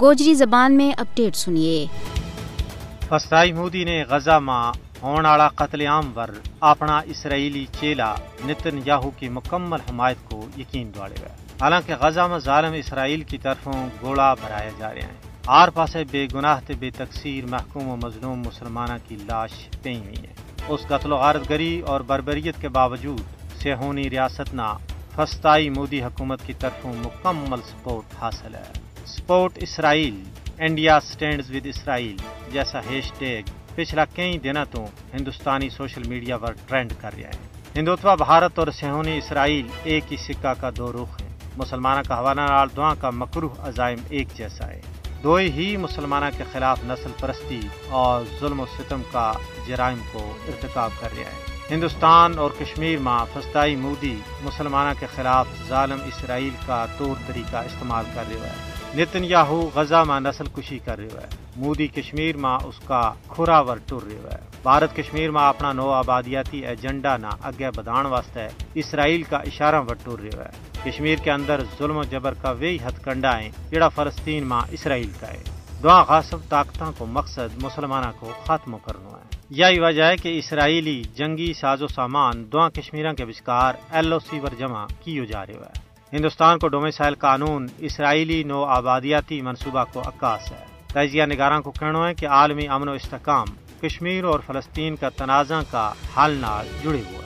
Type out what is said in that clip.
گوجری زبان میں اپڈیٹ سنیے۔ فسائی مودی نے غزہ ماں ہون آڑا قتل عام ور اپنا اسرائیلی چیلا نتن یاہو کی مکمل حمایت کو یقین دوڑے گا حالانکہ غزہ میں ظالم اسرائیل کی طرفوں گوڑا بھرائے جا رہے ہیں۔ آر پاسے بے گناہ تے بے تقصیر محکوم و مظلوم مسلمانہ کی لاش پئی ہوئی ہے اس قتل و غارت گری اور بربریت کے باوجود سہونی ریاست نہ فستائی مودی حکومت کی طرفوں مکمل سپورٹ حاصل ہے۔ Support Israel India stands with Israel جیسا ہیش ٹیگ پچھلا کئی دنوں تو ہندوستانی سوشل میڈیا پر ٹرینڈ کر رہا ہے۔ ہندوتوا بھارت اور سہونی اسرائیل ایک ہی سکہ کا دو رخ ہے مسلمانہ کا حوالہ لال دعا کا مکروح عزائم ایک جیسا ہے۔ دو ہی مسلمانہ کے خلاف نسل پرستی اور ظلم و ستم کا جرائم کو ارتکاب کر رہا ہے۔ ہندوستان اور کشمیر ماں فستائی مودی مسلمانہ کے خلاف ظالم اسرائیل کا طور طریقہ استعمال کر رہا ہے نتن یاہو غزہ ماں نسل کشی کر رہے ہے مودی کشمیر ماں اس کا خوراور ٹر رہے ہے بھارت کشمیر ماں اپنا نو آبادیاتی ایجنڈا نہ اگے بدان واسطے اسرائیل کا اشارہ ور ٹر رہے ہے کشمیر کے اندر ظلم و جبر کا وہی ہتھ کنڈا ہے جڑا فلسطین ماں اسرائیل کا ہے۔ دعا غاصب طاقتوں کو مقصد مسلمانہ کو ختم کرنا ہے۔ یہی وجہ ہے کہ اسرائیلی جنگی ساز و سامان دعا کشمیروں کے بسکار ایل او سی ور جمع کی جا رہے ہے ہندوستان کو ڈومیسائل قانون اسرائیلی نو آبادیاتی منصوبہ کو عکاس ہے۔ تجزیہ نگاراں کو کہنا ہے کہ عالمی امن و استحکام کشمیر اور فلسطین کا تنازع کا حل نال جڑے ہوئے۔